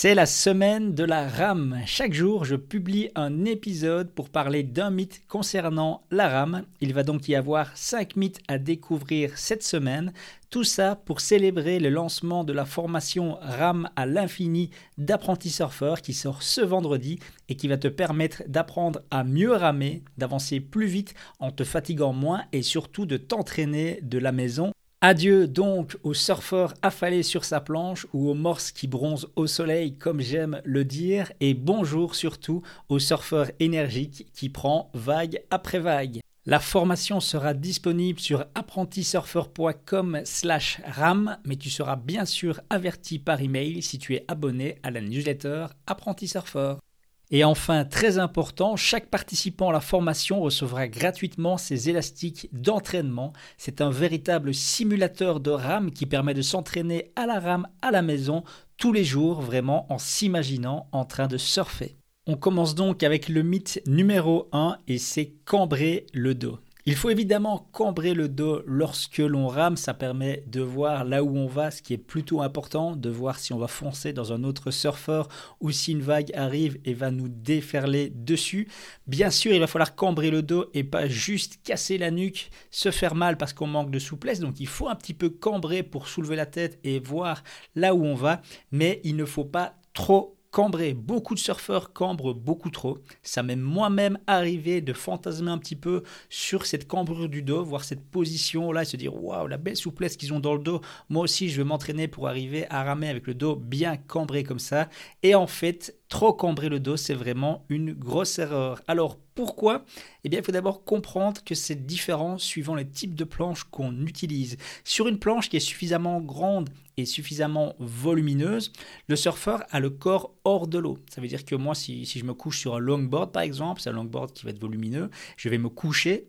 C'est la semaine de la rame. Chaque jour, je publie un épisode pour parler d'un mythe concernant la rame. Il va donc y avoir 5 mythes à découvrir cette semaine. Tout ça pour célébrer le lancement de la formation Rame à l'infini d'apprenti surfeur qui sort ce vendredi et qui va te permettre d'apprendre à mieux ramer, d'avancer plus vite en te fatiguant moins et surtout de t'entraîner de la maison Adieu donc au surfeur affalé sur sa planche ou au morse qui bronze au soleil comme j'aime le dire et bonjour surtout au surfeur énergique qui prend vague après vague. La formation sera disponible sur apprentisurfer.com slash ram, mais tu seras bien sûr averti par email si tu es abonné à la newsletter Apprenti Surfer. Et enfin, très important, chaque participant à la formation recevra gratuitement ses élastiques d'entraînement. C'est un véritable simulateur de rame qui permet de s'entraîner à la rame à la maison tous les jours, vraiment en s'imaginant en train de surfer. On commence donc avec le mythe numéro 1 et c'est cambrer le dos. Il faut évidemment cambrer le dos lorsque l'on rame, ça permet de voir là où on va, ce qui est plutôt important, de voir si on va foncer dans un autre surfeur ou si une vague arrive et va nous déferler dessus. Bien sûr, il va falloir cambrer le dos et pas juste casser la nuque, se faire mal parce qu'on manque de souplesse, donc il faut un petit peu cambrer pour soulever la tête et voir là où on va, mais il ne faut pas trop cambrer. Beaucoup de surfeurs cambrent beaucoup trop. Ça m'est moi-même arrivé de fantasmer un petit peu sur cette cambrure du dos, voir cette position-là et se dire waouh, la belle souplesse qu'ils ont dans le dos. Moi aussi, je vais m'entraîner pour arriver à ramer avec le dos bien cambré comme ça. Et en fait, trop cambrer le dos, c'est vraiment une grosse erreur. Alors pourquoi? Eh bien, il faut d'abord comprendre que c'est différent suivant les types de planches qu'on utilise. Sur une planche qui est suffisamment grande et suffisamment volumineuse, le surfeur a le corps hors de l'eau. Ça veut dire que moi, si, je me couche sur un longboard par exemple, c'est un longboard qui va être volumineux, je vais me coucher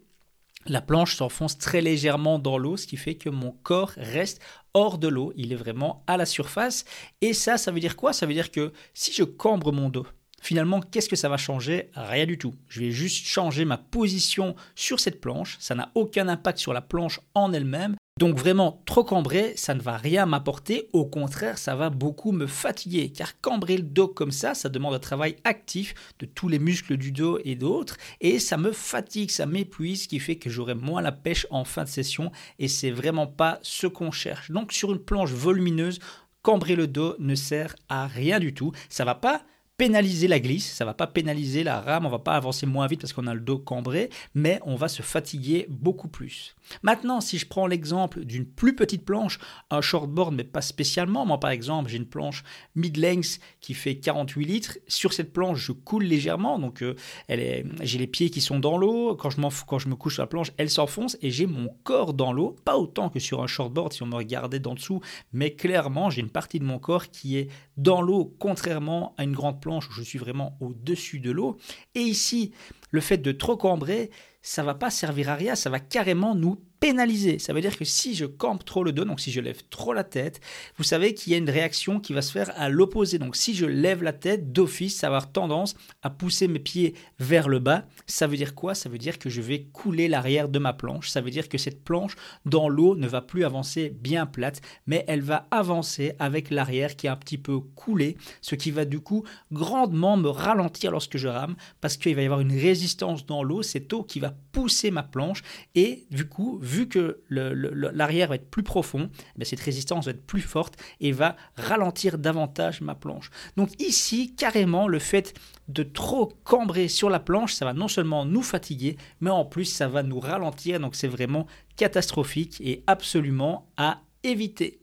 la planche s'enfonce très légèrement dans l'eau, ce qui fait que mon corps reste hors de l'eau, il est vraiment à la surface. Et ça, ça veut dire quoi? Ça veut dire que si je cambre mon dos, Finalement, qu'est-ce que ça va changer? Rien du tout. Je vais juste changer ma position sur cette planche. Ça n'a aucun impact sur la planche en elle-même. Donc vraiment, trop cambré, ça ne va rien m'apporter, au contraire, ça va beaucoup me fatiguer, car cambrer le dos comme ça, ça demande un travail actif de tous les muscles du dos et d'autres, et ça me fatigue, ça m'épuise, ce qui fait que j'aurai moins la pêche en fin de session, et c'est vraiment pas ce qu'on cherche. Donc sur une planche volumineuse, cambrer le dos ne sert à rien du tout, ça va pas pénaliser la glisse, ça va pas pénaliser la rame, on va pas avancer moins vite parce qu'on a le dos cambré, mais on va se fatiguer beaucoup plus. Maintenant, si je prends l'exemple d'une plus petite planche, un shortboard, mais pas spécialement, moi par exemple, j'ai une planche mid-length qui fait 48 litres. Sur cette planche, je coule légèrement, donc euh, j'ai les pieds qui sont dans l'eau. Quand, je quand je me couche sur la planche, elle s'enfonce et j'ai mon corps dans l'eau, pas autant que sur un shortboard si on me regardait d'en dessous, mais clairement, j'ai une partie de mon corps qui est dans l'eau, contrairement à une grande planche je suis vraiment au-dessus de l'eau. Et ici, le fait de trop cambrer, ça va pas servir à rien, ça va carrément nous pénaliser. Ça veut dire que si je campe trop le dos, donc si je lève trop la tête, vous savez qu'il y a une réaction qui va se faire à l'opposé. Donc si je lève la tête d'office, ça va avoir tendance à pousser mes pieds vers le bas. Ça veut dire quoi? Ça veut dire que je vais couler l'arrière de ma planche. Ça veut dire que cette planche dans l'eau ne va plus avancer bien plate, mais elle va avancer avec l'arrière qui est un petit peu coulé, ce qui va du coup grandement me ralentir lorsque je rame parce qu'il va y avoir une résistance dans l'eau, cette eau qui va pousser ma planche et du coup vu que l'arrière va être plus profond, eh cette résistance va être plus forte et va ralentir davantage ma planche. Donc ici, carrément, le fait de trop cambrer sur la planche, ça va non seulement nous fatiguer, mais en plus, ça va nous ralentir. Donc c'est vraiment catastrophique et absolument à éviter.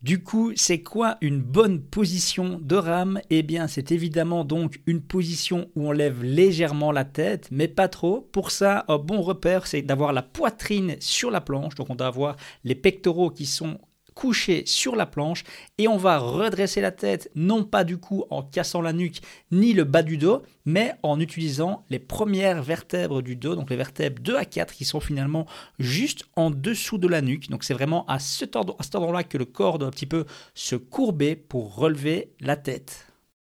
Du coup, c'est quoi une bonne position de rame Eh bien, c'est évidemment donc une position où on lève légèrement la tête, mais pas trop. Pour ça, un bon repère, c'est d'avoir la poitrine sur la planche. Donc, on doit avoir les pectoraux qui sont coucher sur la planche et on va redresser la tête, non pas du coup en cassant la nuque ni le bas du dos, mais en utilisant les premières vertèbres du dos, donc les vertèbres 2 à 4 qui sont finalement juste en dessous de la nuque. Donc c'est vraiment à cet endroit-là que le corps doit un petit peu se courber pour relever la tête.